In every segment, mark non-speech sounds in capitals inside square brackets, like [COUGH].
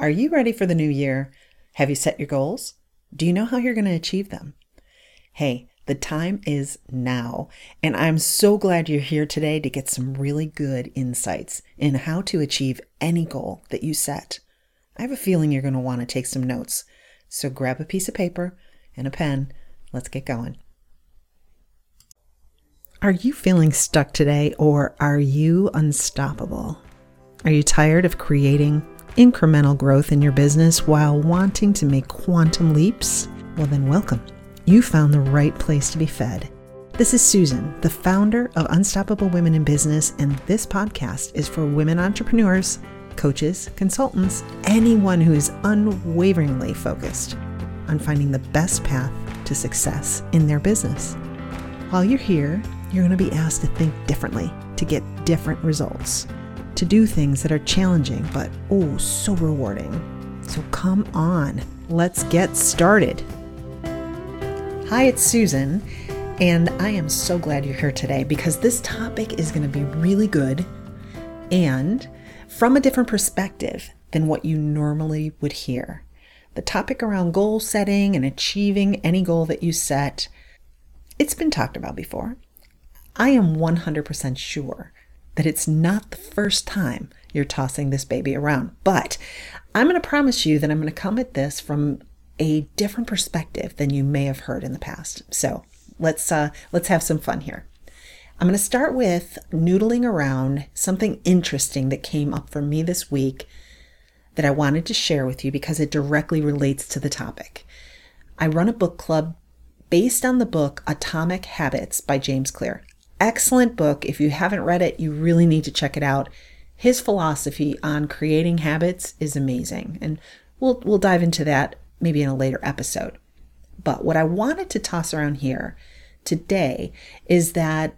Are you ready for the new year? Have you set your goals? Do you know how you're going to achieve them? Hey, the time is now, and I'm so glad you're here today to get some really good insights in how to achieve any goal that you set. I have a feeling you're going to want to take some notes, so grab a piece of paper and a pen. Let's get going. Are you feeling stuck today, or are you unstoppable? Are you tired of creating incremental growth in your business while wanting to make quantum leaps? Well, then, welcome you found the right place to be fed. This is Susan, the founder of Unstoppable Women in Business, and this podcast is for women entrepreneurs, coaches, consultants, anyone who is unwaveringly focused on finding the best path to success in their business. While you're here, you're going to be asked to think differently to get different results, to do things that are challenging but oh, so rewarding. So come on, let's get started. Hi, it's Susan, and I am so glad you're here today because this topic is going to be really good and from a different perspective than what you normally would hear. The topic around goal setting and achieving any goal that you set, it's been talked about before. I am 100% sure that it's not the first time you're tossing this baby around, but I'm going to promise you that I'm going to come at this from a different perspective than you may have heard in the past. So let's uh, let's have some fun here. I'm going to start with noodling around something interesting that came up for me this week that I wanted to share with you because it directly relates to the topic. I run a book club based on the book Atomic Habits by James Clear. Excellent book. If you haven't read it, you really need to check it out. His philosophy on creating habits is amazing, and we'll we'll dive into that maybe in a later episode. But what I wanted to toss around here today is that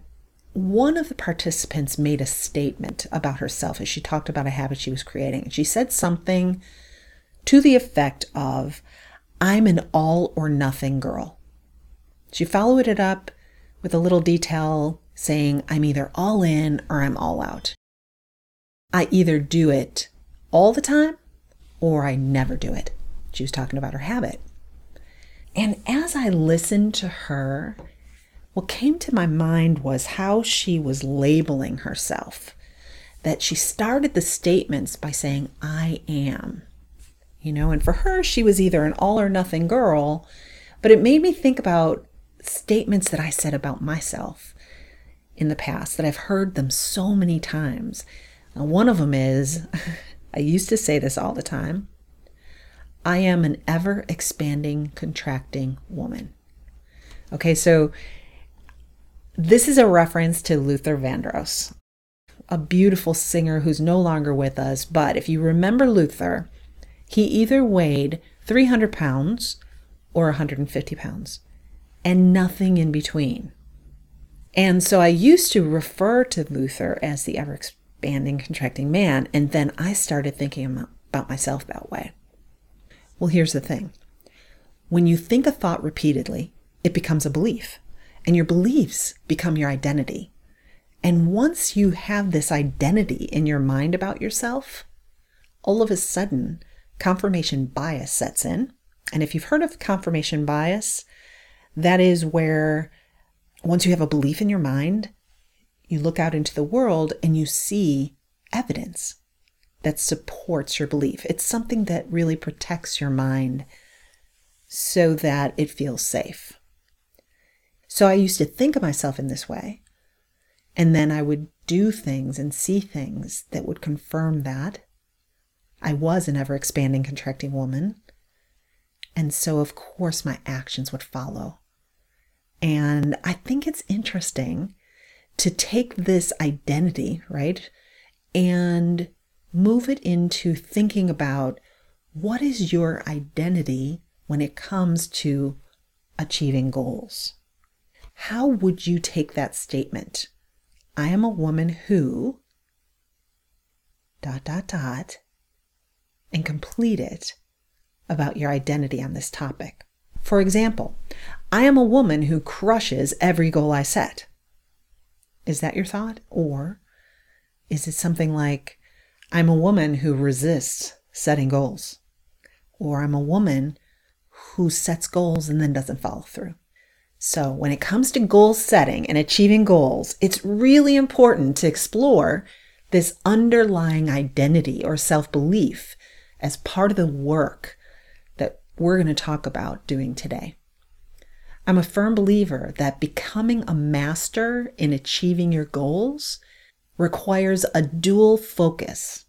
one of the participants made a statement about herself as she talked about a habit she was creating. She said something to the effect of, I'm an all or nothing girl. She followed it up with a little detail saying, I'm either all in or I'm all out. I either do it all the time or I never do it. She was talking about her habit. And as I listened to her, what came to my mind was how she was labeling herself. That she started the statements by saying, I am. You know, and for her, she was either an all or nothing girl, but it made me think about statements that I said about myself in the past that I've heard them so many times. Now, one of them is [LAUGHS] I used to say this all the time I am an ever expanding, contracting woman. Okay, so this is a reference to Luther Vandross, a beautiful singer who's no longer with us. But if you remember Luther, he either weighed 300 pounds or 150 pounds and nothing in between. And so I used to refer to Luther as the ever expanding, contracting man. And then I started thinking about myself that way. Well, here's the thing when you think a thought repeatedly, it becomes a belief, and your beliefs become your identity. And once you have this identity in your mind about yourself, all of a sudden, confirmation bias sets in. And if you've heard of confirmation bias, that is where once you have a belief in your mind, you look out into the world and you see evidence that supports your belief. It's something that really protects your mind so that it feels safe. So I used to think of myself in this way. And then I would do things and see things that would confirm that I was an ever expanding, contracting woman. And so, of course, my actions would follow. And I think it's interesting to take this identity, right? And move it into thinking about what is your identity when it comes to achieving goals. How would you take that statement? I am a woman who dot dot dot and complete it about your identity on this topic. For example, I am a woman who crushes every goal I set. Is that your thought? Or is it something like, I'm a woman who resists setting goals. Or I'm a woman who sets goals and then doesn't follow through. So, when it comes to goal setting and achieving goals, it's really important to explore this underlying identity or self belief as part of the work that we're going to talk about doing today. I'm a firm believer that becoming a master in achieving your goals requires a dual focus.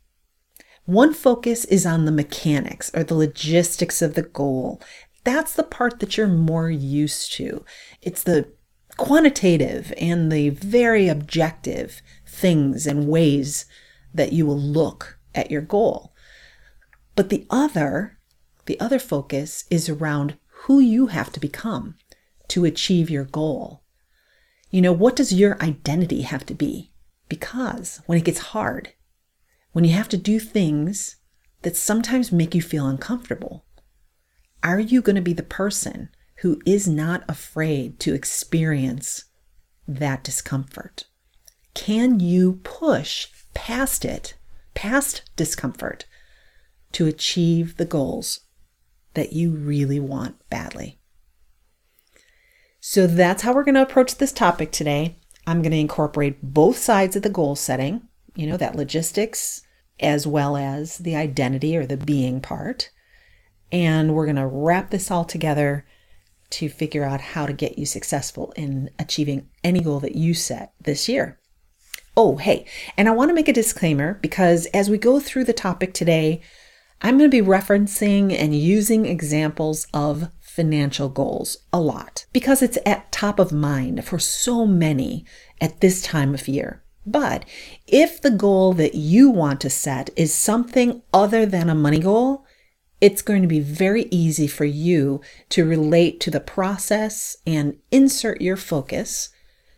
One focus is on the mechanics or the logistics of the goal. That's the part that you're more used to. It's the quantitative and the very objective things and ways that you will look at your goal. But the other, the other focus is around who you have to become to achieve your goal. You know, what does your identity have to be? Because when it gets hard, when you have to do things that sometimes make you feel uncomfortable, are you going to be the person who is not afraid to experience that discomfort? Can you push past it, past discomfort, to achieve the goals that you really want badly? So that's how we're going to approach this topic today. I'm going to incorporate both sides of the goal setting, you know, that logistics as well as the identity or the being part. And we're going to wrap this all together to figure out how to get you successful in achieving any goal that you set this year. Oh, hey, and I want to make a disclaimer because as we go through the topic today, I'm going to be referencing and using examples of financial goals a lot because it's at top of mind for so many at this time of year. But if the goal that you want to set is something other than a money goal, it's going to be very easy for you to relate to the process and insert your focus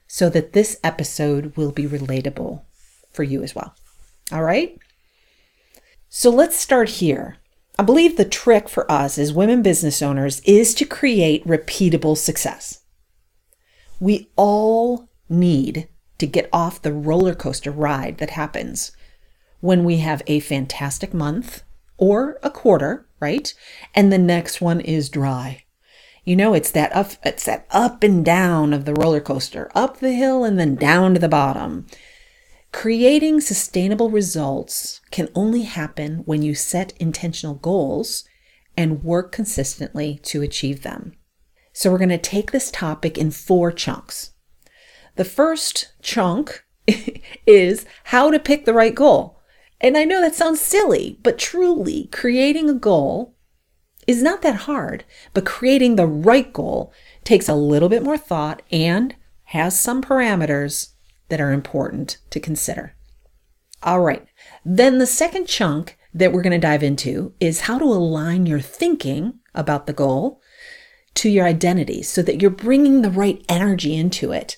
so that this episode will be relatable for you as well. All right? So let's start here. I believe the trick for us as women business owners is to create repeatable success. We all need to get off the roller coaster ride that happens when we have a fantastic month or a quarter, right? And the next one is dry. You know, it's that up it's that up and down of the roller coaster, up the hill and then down to the bottom. Creating sustainable results can only happen when you set intentional goals and work consistently to achieve them. So, we're going to take this topic in four chunks. The first chunk [LAUGHS] is how to pick the right goal. And I know that sounds silly, but truly, creating a goal is not that hard, but creating the right goal takes a little bit more thought and has some parameters that are important to consider. All right. Then the second chunk that we're going to dive into is how to align your thinking about the goal to your identity so that you're bringing the right energy into it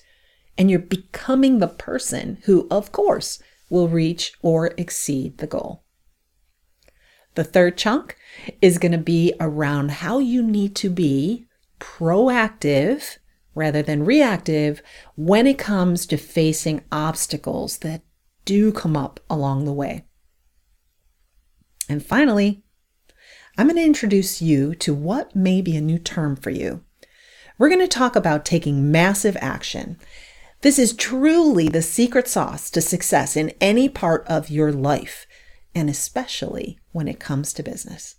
and you're becoming the person who, of course, will reach or exceed the goal. The third chunk is going to be around how you need to be proactive rather than reactive when it comes to facing obstacles that do come up along the way. And finally, I'm going to introduce you to what may be a new term for you. We're going to talk about taking massive action. This is truly the secret sauce to success in any part of your life, and especially when it comes to business.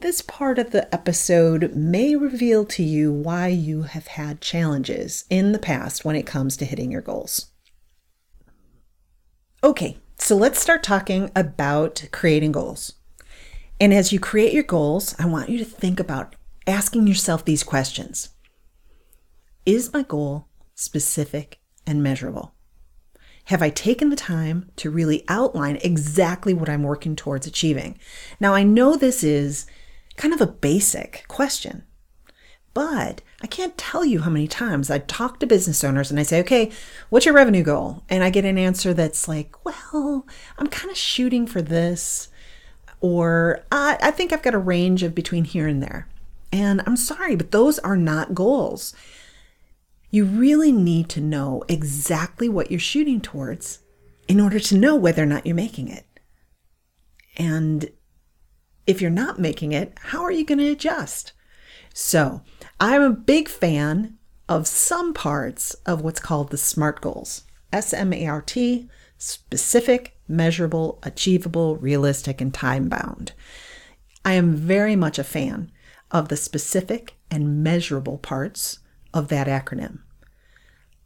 This part of the episode may reveal to you why you have had challenges in the past when it comes to hitting your goals. Okay, so let's start talking about creating goals. And as you create your goals, I want you to think about asking yourself these questions Is my goal specific and measurable? Have I taken the time to really outline exactly what I'm working towards achieving? Now, I know this is kind of a basic question. But I can't tell you how many times I talk to business owners and I say, okay, what's your revenue goal? And I get an answer that's like, well, I'm kind of shooting for this, or I, I think I've got a range of between here and there. And I'm sorry, but those are not goals. You really need to know exactly what you're shooting towards in order to know whether or not you're making it. And if you're not making it, how are you going to adjust? So, I'm a big fan of some parts of what's called the SMART goals S M A R T, specific, measurable, achievable, realistic, and time bound. I am very much a fan of the specific and measurable parts of that acronym.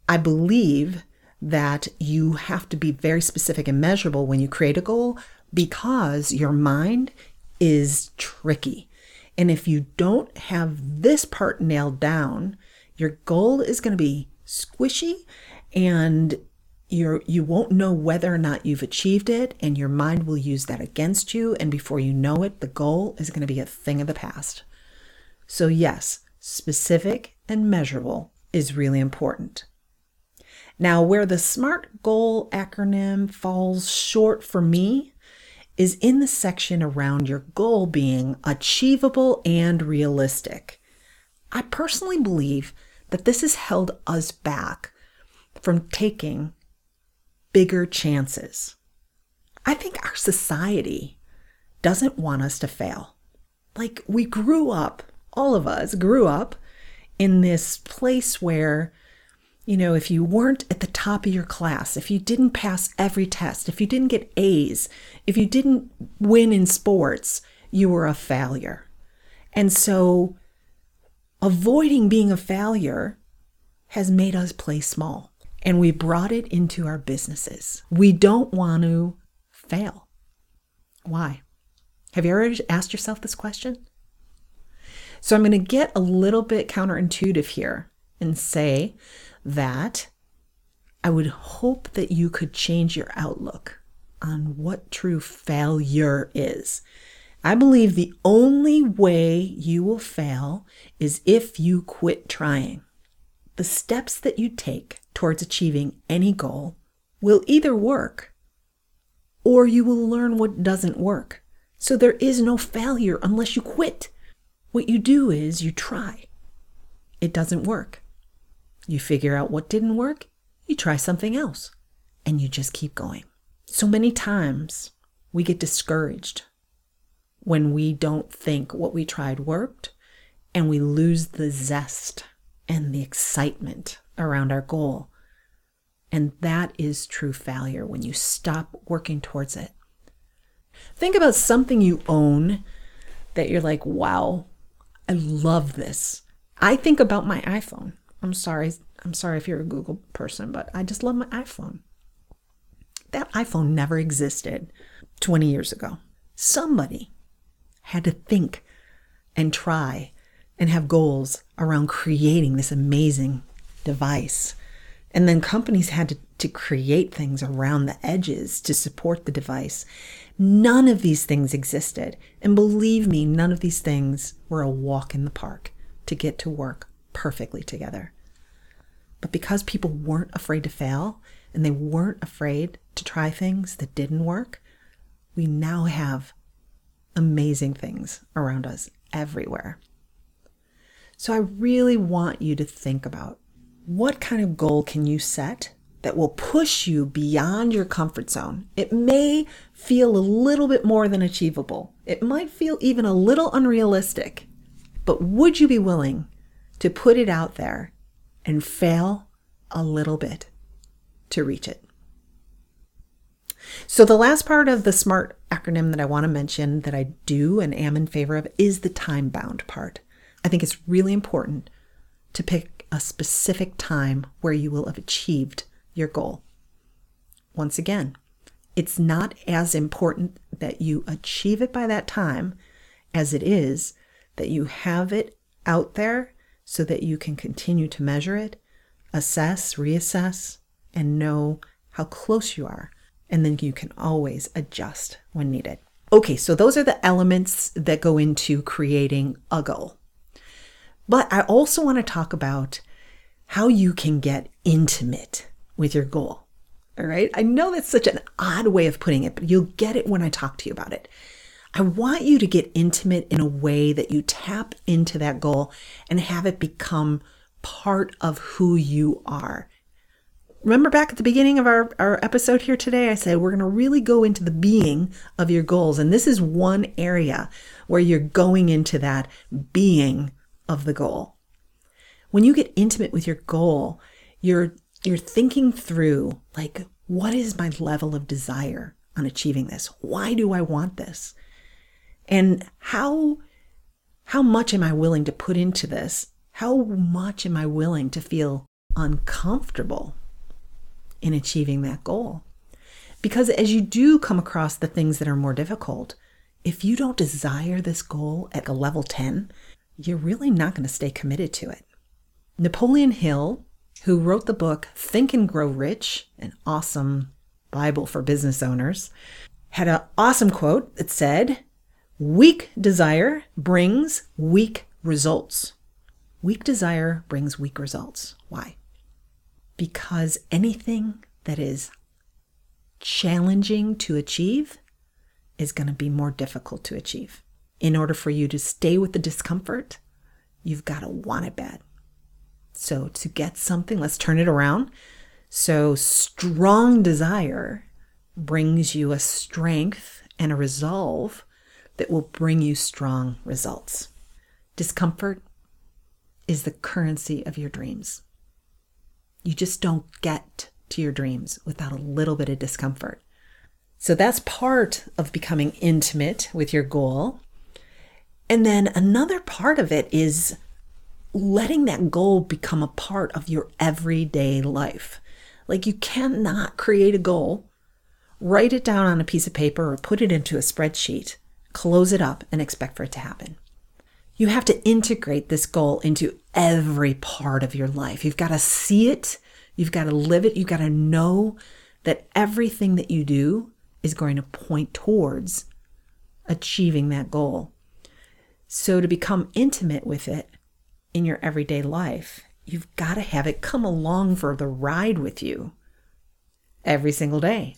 I believe that you have to be very specific and measurable when you create a goal because your mind is tricky. And if you don't have this part nailed down, your goal is going to be squishy and you're you won't know whether or not you've achieved it and your mind will use that against you and before you know it the goal is going to be a thing of the past. So yes, specific and measurable is really important. Now, where the SMART goal acronym falls short for me is in the section around your goal being achievable and realistic. I personally believe that this has held us back from taking bigger chances. I think our society doesn't want us to fail. Like we grew up, all of us grew up in this place where, you know, if you weren't at the top of your class, if you didn't pass every test, if you didn't get A's, if you didn't win in sports, you were a failure. And so avoiding being a failure has made us play small and we brought it into our businesses. We don't want to fail. Why? Have you ever asked yourself this question? So I'm going to get a little bit counterintuitive here and say that I would hope that you could change your outlook on what true failure is. I believe the only way you will fail is if you quit trying. The steps that you take towards achieving any goal will either work or you will learn what doesn't work. So there is no failure unless you quit. What you do is you try. It doesn't work. You figure out what didn't work, you try something else, and you just keep going. So many times we get discouraged when we don't think what we tried worked and we lose the zest and the excitement around our goal. And that is true failure when you stop working towards it. Think about something you own that you're like, wow, I love this. I think about my iPhone. I'm sorry. I'm sorry if you're a Google person, but I just love my iPhone. That iPhone never existed 20 years ago. Somebody had to think and try and have goals around creating this amazing device. And then companies had to, to create things around the edges to support the device. None of these things existed. And believe me, none of these things were a walk in the park to get to work perfectly together. But because people weren't afraid to fail and they weren't afraid to try things that didn't work, we now have amazing things around us everywhere. So I really want you to think about what kind of goal can you set that will push you beyond your comfort zone. It may feel a little bit more than achievable. It might feel even a little unrealistic. But would you be willing to put it out there and fail a little bit to reach it? So, the last part of the SMART acronym that I want to mention that I do and am in favor of is the time bound part. I think it's really important to pick a specific time where you will have achieved your goal. Once again, it's not as important that you achieve it by that time as it is that you have it out there so that you can continue to measure it, assess, reassess, and know how close you are. And then you can always adjust when needed. Okay, so those are the elements that go into creating a goal. But I also want to talk about how you can get intimate with your goal. All right. I know that's such an odd way of putting it, but you'll get it when I talk to you about it. I want you to get intimate in a way that you tap into that goal and have it become part of who you are. Remember back at the beginning of our, our episode here today, I said we're going to really go into the being of your goals. And this is one area where you're going into that being of the goal. When you get intimate with your goal, you're you're thinking through like what is my level of desire on achieving this? Why do I want this? And how how much am I willing to put into this? How much am I willing to feel uncomfortable in achieving that goal. Because as you do come across the things that are more difficult, if you don't desire this goal at a level 10, you're really not going to stay committed to it. Napoleon Hill, who wrote the book Think and Grow Rich, an awesome Bible for business owners, had an awesome quote that said, Weak desire brings weak results. Weak desire brings weak results. Why? because anything that is challenging to achieve is going to be more difficult to achieve. In order for you to stay with the discomfort, you've got to want it bad. So, to get something, let's turn it around. So, strong desire brings you a strength and a resolve that will bring you strong results. Discomfort is the currency of your dreams. You just don't get to your dreams without a little bit of discomfort. So that's part of becoming intimate with your goal. And then another part of it is letting that goal become a part of your everyday life. Like you cannot create a goal, write it down on a piece of paper or put it into a spreadsheet, close it up, and expect for it to happen. You have to integrate this goal into every part of your life. You've got to see it, you've got to live it, you've got to know that everything that you do is going to point towards achieving that goal. So, to become intimate with it in your everyday life, you've got to have it come along for the ride with you every single day.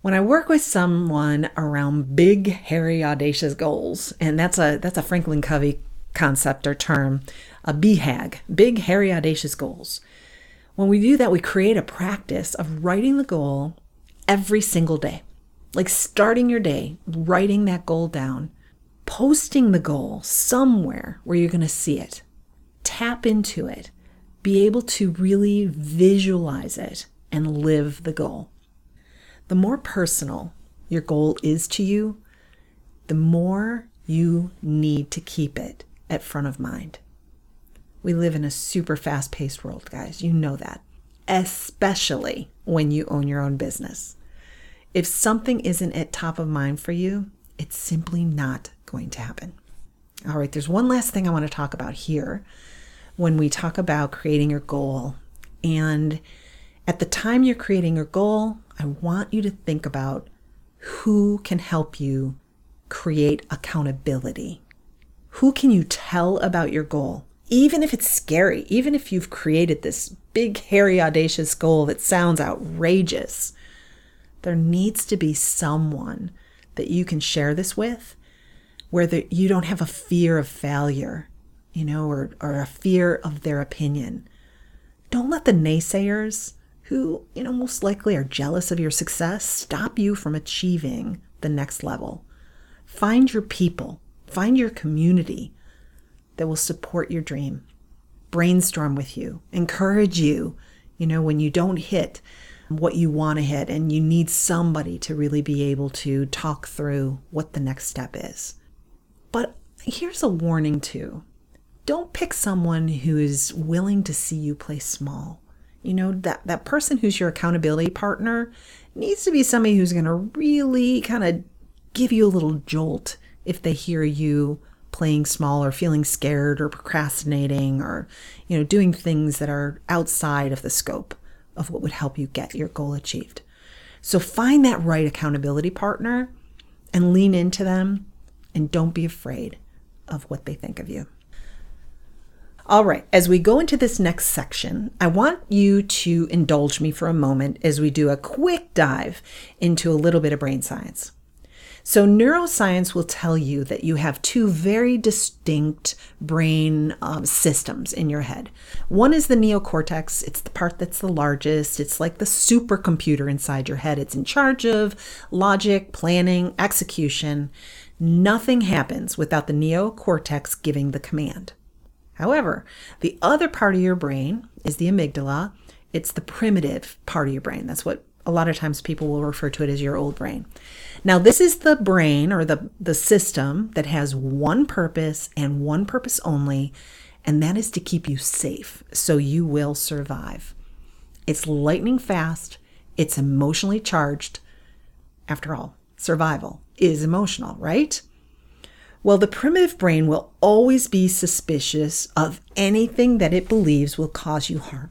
When I work with someone around big, hairy, audacious goals, and that's a that's a Franklin Covey concept or term, a BHAG, big, hairy, audacious goals. When we do that, we create a practice of writing the goal every single day. Like starting your day, writing that goal down, posting the goal somewhere where you're going to see it. Tap into it. Be able to really visualize it and live the goal. The more personal your goal is to you, the more you need to keep it at front of mind. We live in a super fast paced world, guys. You know that, especially when you own your own business. If something isn't at top of mind for you, it's simply not going to happen. All right, there's one last thing I want to talk about here when we talk about creating your goal. And at the time you're creating your goal, I want you to think about who can help you create accountability. Who can you tell about your goal? Even if it's scary, even if you've created this big, hairy, audacious goal that sounds outrageous, there needs to be someone that you can share this with where the, you don't have a fear of failure, you know, or, or a fear of their opinion. Don't let the naysayers who, you know, most likely are jealous of your success, stop you from achieving the next level. Find your people, find your community that will support your dream, brainstorm with you, encourage you, you know, when you don't hit what you want to hit and you need somebody to really be able to talk through what the next step is. But here's a warning too. Don't pick someone who is willing to see you play small you know, that, that person who's your accountability partner needs to be somebody who's going to really kind of give you a little jolt if they hear you playing small or feeling scared or procrastinating or, you know, doing things that are outside of the scope of what would help you get your goal achieved. So find that right accountability partner and lean into them and don't be afraid of what they think of you. All right, as we go into this next section, I want you to indulge me for a moment as we do a quick dive into a little bit of brain science. So, neuroscience will tell you that you have two very distinct brain um, systems in your head. One is the neocortex, it's the part that's the largest, it's like the supercomputer inside your head. It's in charge of logic, planning, execution. Nothing happens without the neocortex giving the command. However, the other part of your brain is the amygdala. It's the primitive part of your brain. That's what a lot of times people will refer to it as your old brain. Now, this is the brain or the, the system that has one purpose and one purpose only, and that is to keep you safe so you will survive. It's lightning fast, it's emotionally charged. After all, survival is emotional, right? Well, the primitive brain will always be suspicious of anything that it believes will cause you harm.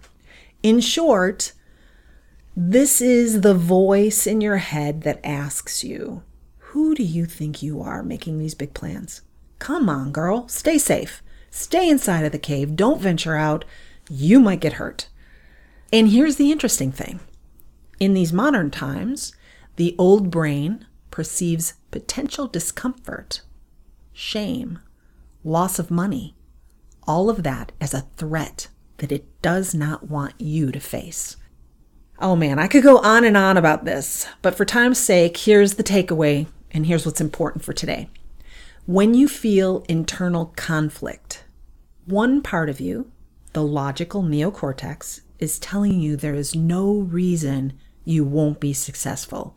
In short, this is the voice in your head that asks you, Who do you think you are making these big plans? Come on, girl, stay safe. Stay inside of the cave. Don't venture out. You might get hurt. And here's the interesting thing in these modern times, the old brain perceives potential discomfort, shame, loss of money, all of that as a threat that it does not want you to face. Oh man, I could go on and on about this, but for time's sake, here's the takeaway, and here's what's important for today. When you feel internal conflict, one part of you, the logical neocortex, is telling you there is no reason you won't be successful.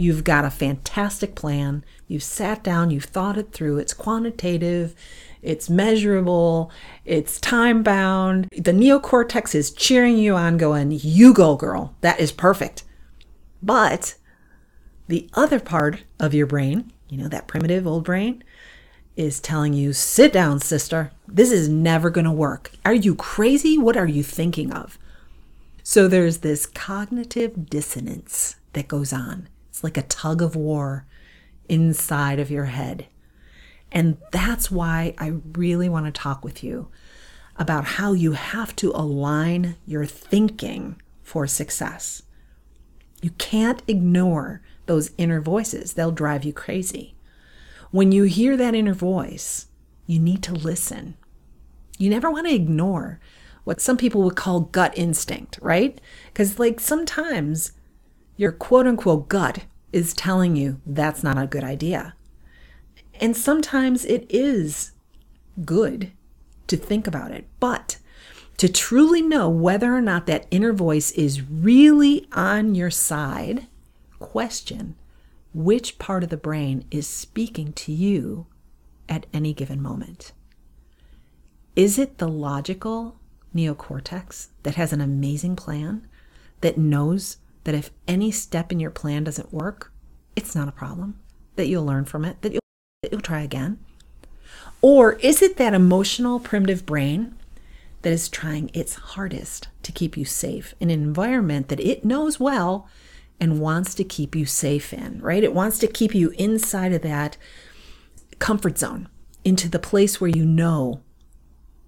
You've got a fantastic plan. You've sat down, you've thought it through. It's quantitative, it's measurable, it's time bound. The neocortex is cheering you on, going, You go, girl. That is perfect. But the other part of your brain, you know, that primitive old brain, is telling you, Sit down, sister. This is never going to work. Are you crazy? What are you thinking of? So there's this cognitive dissonance that goes on. It's like a tug of war inside of your head. And that's why I really want to talk with you about how you have to align your thinking for success. You can't ignore those inner voices, they'll drive you crazy. When you hear that inner voice, you need to listen. You never want to ignore what some people would call gut instinct, right? Because, like, sometimes your quote unquote gut is telling you that's not a good idea. And sometimes it is good to think about it. But to truly know whether or not that inner voice is really on your side, question which part of the brain is speaking to you at any given moment. Is it the logical neocortex that has an amazing plan that knows that if any step in your plan doesn't work, it's not a problem, that you'll learn from it, that you'll that you'll try again? Or is it that emotional primitive brain that is trying its hardest to keep you safe in an environment that it knows well and wants to keep you safe in, right? It wants to keep you inside of that comfort zone, into the place where you know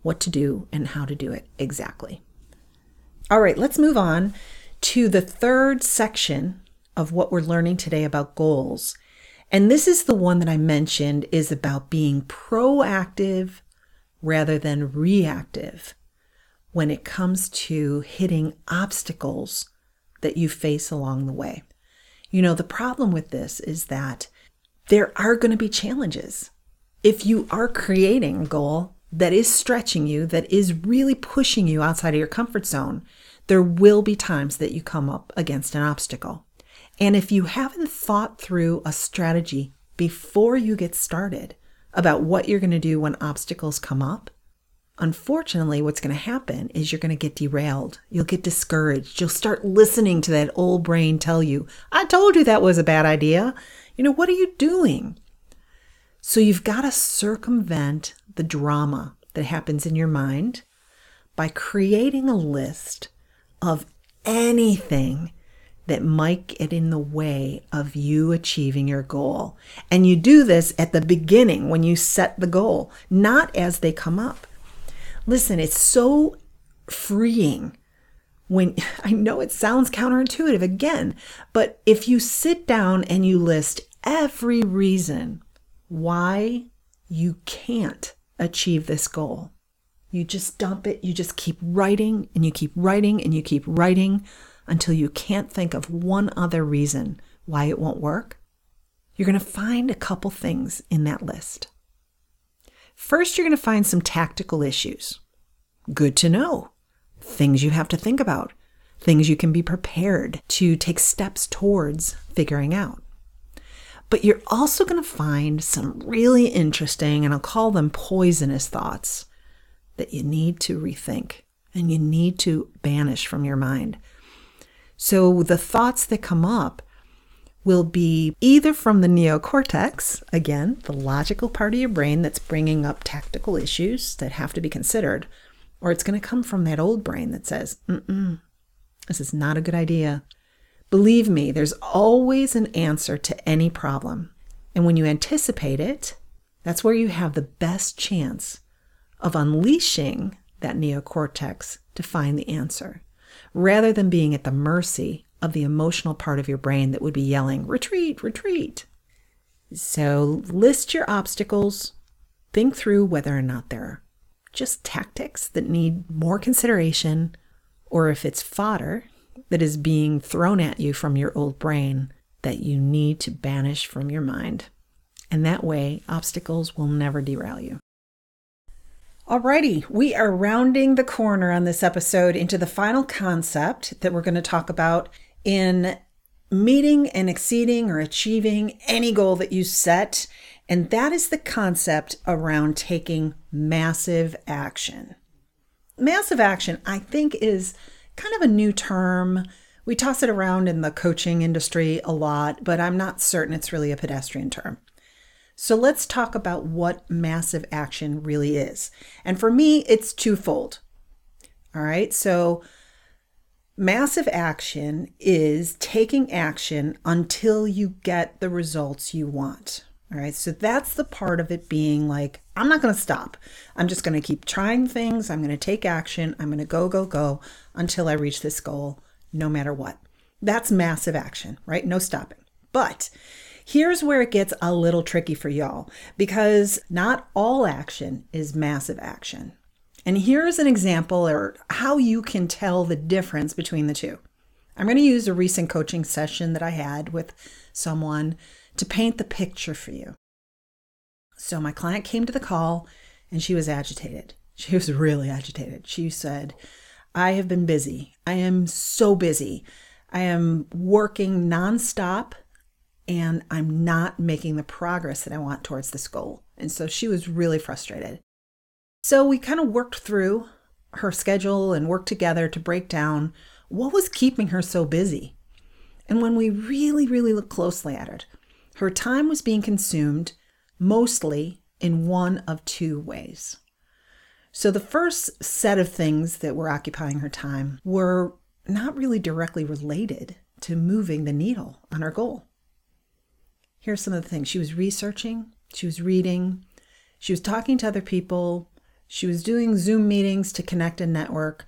what to do and how to do it exactly. All right, let's move on to the third section of what we're learning today about goals. And this is the one that I mentioned is about being proactive rather than reactive when it comes to hitting obstacles that you face along the way. You know, the problem with this is that there are going to be challenges. If you are creating a goal that is stretching you, that is really pushing you outside of your comfort zone, there will be times that you come up against an obstacle. And if you haven't thought through a strategy before you get started about what you're going to do when obstacles come up, unfortunately, what's going to happen is you're going to get derailed. You'll get discouraged. You'll start listening to that old brain tell you, I told you that was a bad idea. You know, what are you doing? So you've got to circumvent the drama that happens in your mind by creating a list of anything that might get in the way of you achieving your goal. And you do this at the beginning when you set the goal, not as they come up. Listen, it's so freeing when [LAUGHS] I know it sounds counterintuitive again, but if you sit down and you list every reason why you can't achieve this goal. You just dump it, you just keep writing and you keep writing and you keep writing until you can't think of one other reason why it won't work. You're going to find a couple things in that list. First, you're going to find some tactical issues. Good to know. Things you have to think about, things you can be prepared to take steps towards figuring out. But you're also going to find some really interesting, and I'll call them poisonous thoughts that you need to rethink and you need to banish from your mind. So the thoughts that come up will be either from the neocortex, again, the logical part of your brain that's bringing up tactical issues that have to be considered, or it's going to come from that old brain that says, mm this is not a good idea. Believe me, there's always an answer to any problem. And when you anticipate it, that's where you have the best chance of unleashing that neocortex to find the answer, rather than being at the mercy of the emotional part of your brain that would be yelling, retreat, retreat. So list your obstacles, think through whether or not they're just tactics that need more consideration, or if it's fodder that is being thrown at you from your old brain that you need to banish from your mind. And that way, obstacles will never derail you. Alrighty, we are rounding the corner on this episode into the final concept that we're going to talk about in meeting and exceeding or achieving any goal that you set. And that is the concept around taking massive action. Massive action, I think, is kind of a new term. We toss it around in the coaching industry a lot, but I'm not certain it's really a pedestrian term. So let's talk about what massive action really is. And for me, it's twofold. All right. So Massive action is taking action until you get the results you want. All right. So that's the part of it being like, I'm not going to stop. I'm just going to keep trying things. I'm going to take action. I'm going to go, go, go until I reach this goal, no matter what. That's massive action, right? No stopping. But here's where it gets a little tricky for y'all because not all action is massive action. And here's an example or how you can tell the difference between the two. I'm going to use a recent coaching session that I had with someone to paint the picture for you. So, my client came to the call and she was agitated. She was really agitated. She said, I have been busy. I am so busy. I am working nonstop and I'm not making the progress that I want towards this goal. And so she was really frustrated. So we kind of worked through her schedule and worked together to break down what was keeping her so busy. And when we really, really looked closely at it, her time was being consumed mostly in one of two ways. So the first set of things that were occupying her time were not really directly related to moving the needle on her goal. Here's some of the things she was researching, she was reading, she was talking to other people, she was doing Zoom meetings to connect and network.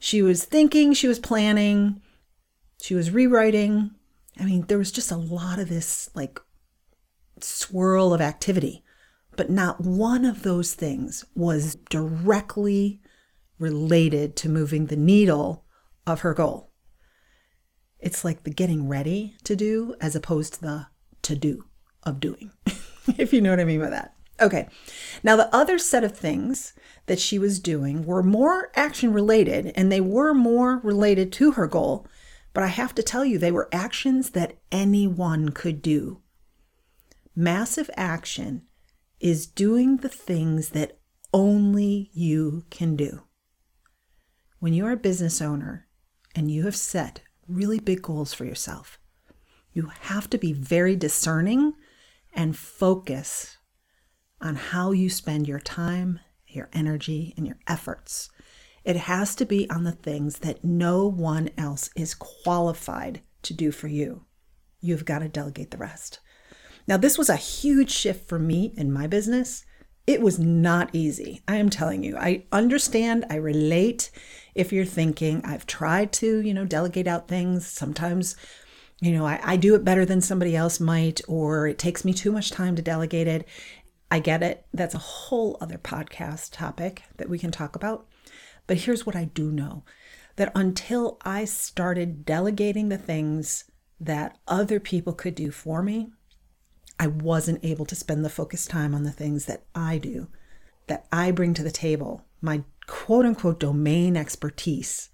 She was thinking, she was planning, she was rewriting. I mean, there was just a lot of this like swirl of activity, but not one of those things was directly related to moving the needle of her goal. It's like the getting ready to do as opposed to the to do of doing, [LAUGHS] if you know what I mean by that. Okay. Now, the other set of things that she was doing were more action related and they were more related to her goal. But I have to tell you, they were actions that anyone could do. Massive action is doing the things that only you can do. When you're a business owner and you have set really big goals for yourself, you have to be very discerning and focus on how you spend your time, your energy, and your efforts. It has to be on the things that no one else is qualified to do for you. You've got to delegate the rest. Now, this was a huge shift for me in my business. It was not easy. I am telling you. I understand, I relate if you're thinking I've tried to, you know, delegate out things. Sometimes you know, I, I do it better than somebody else might, or it takes me too much time to delegate it. I get it. That's a whole other podcast topic that we can talk about. But here's what I do know that until I started delegating the things that other people could do for me, I wasn't able to spend the focused time on the things that I do, that I bring to the table, my quote unquote domain expertise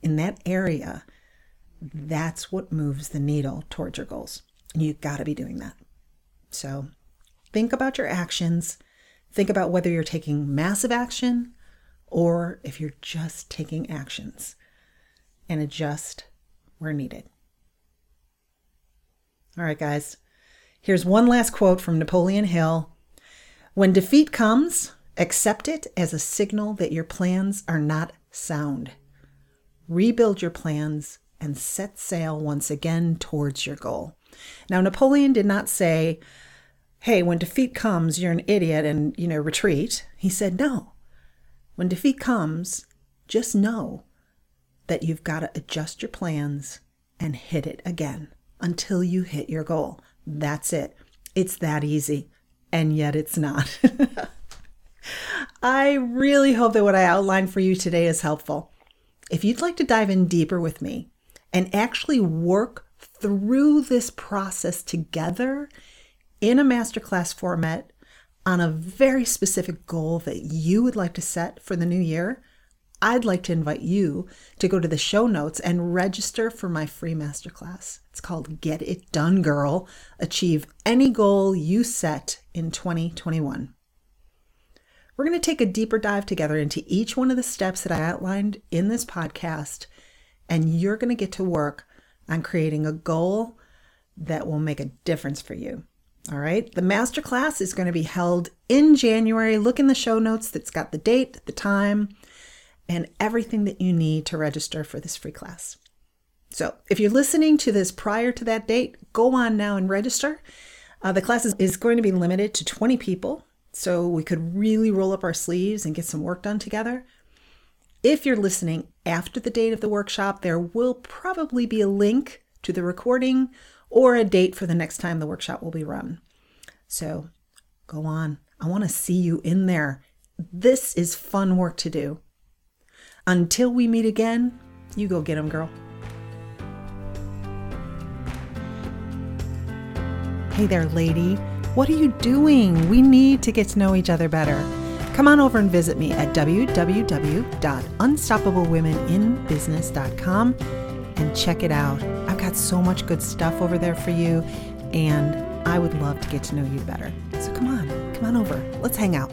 in that area. That's what moves the needle towards your goals. And you got to be doing that. So think about your actions. Think about whether you're taking massive action or if you're just taking actions and adjust where needed. All right, guys. Here's one last quote from Napoleon Hill When defeat comes, accept it as a signal that your plans are not sound. Rebuild your plans and set sail once again towards your goal. Now, Napoleon did not say, Hey, when defeat comes, you're an idiot and, you know, retreat. He said, No. When defeat comes, just know that you've got to adjust your plans and hit it again until you hit your goal. That's it. It's that easy. And yet it's not. [LAUGHS] I really hope that what I outlined for you today is helpful. If you'd like to dive in deeper with me and actually work through this process together in a masterclass format on a very specific goal that you would like to set for the new year, I'd like to invite you to go to the show notes and register for my free masterclass. It's called Get It Done, Girl Achieve Any Goal You Set in 2021. We're going to take a deeper dive together into each one of the steps that I outlined in this podcast, and you're going to get to work on creating a goal that will make a difference for you. All right. The masterclass is going to be held in January. Look in the show notes that's got the date, the time, and everything that you need to register for this free class. So, if you're listening to this prior to that date, go on now and register. Uh, the class is, is going to be limited to 20 people, so we could really roll up our sleeves and get some work done together. If you're listening after the date of the workshop, there will probably be a link to the recording or a date for the next time the workshop will be run. So go on. I want to see you in there. This is fun work to do. Until we meet again, you go get them, girl. Hey there, lady. What are you doing? We need to get to know each other better. Come on over and visit me at www.unstoppablewomeninbusiness.com and check it out. I've got so much good stuff over there for you, and I would love to get to know you better. So come on, come on over. Let's hang out.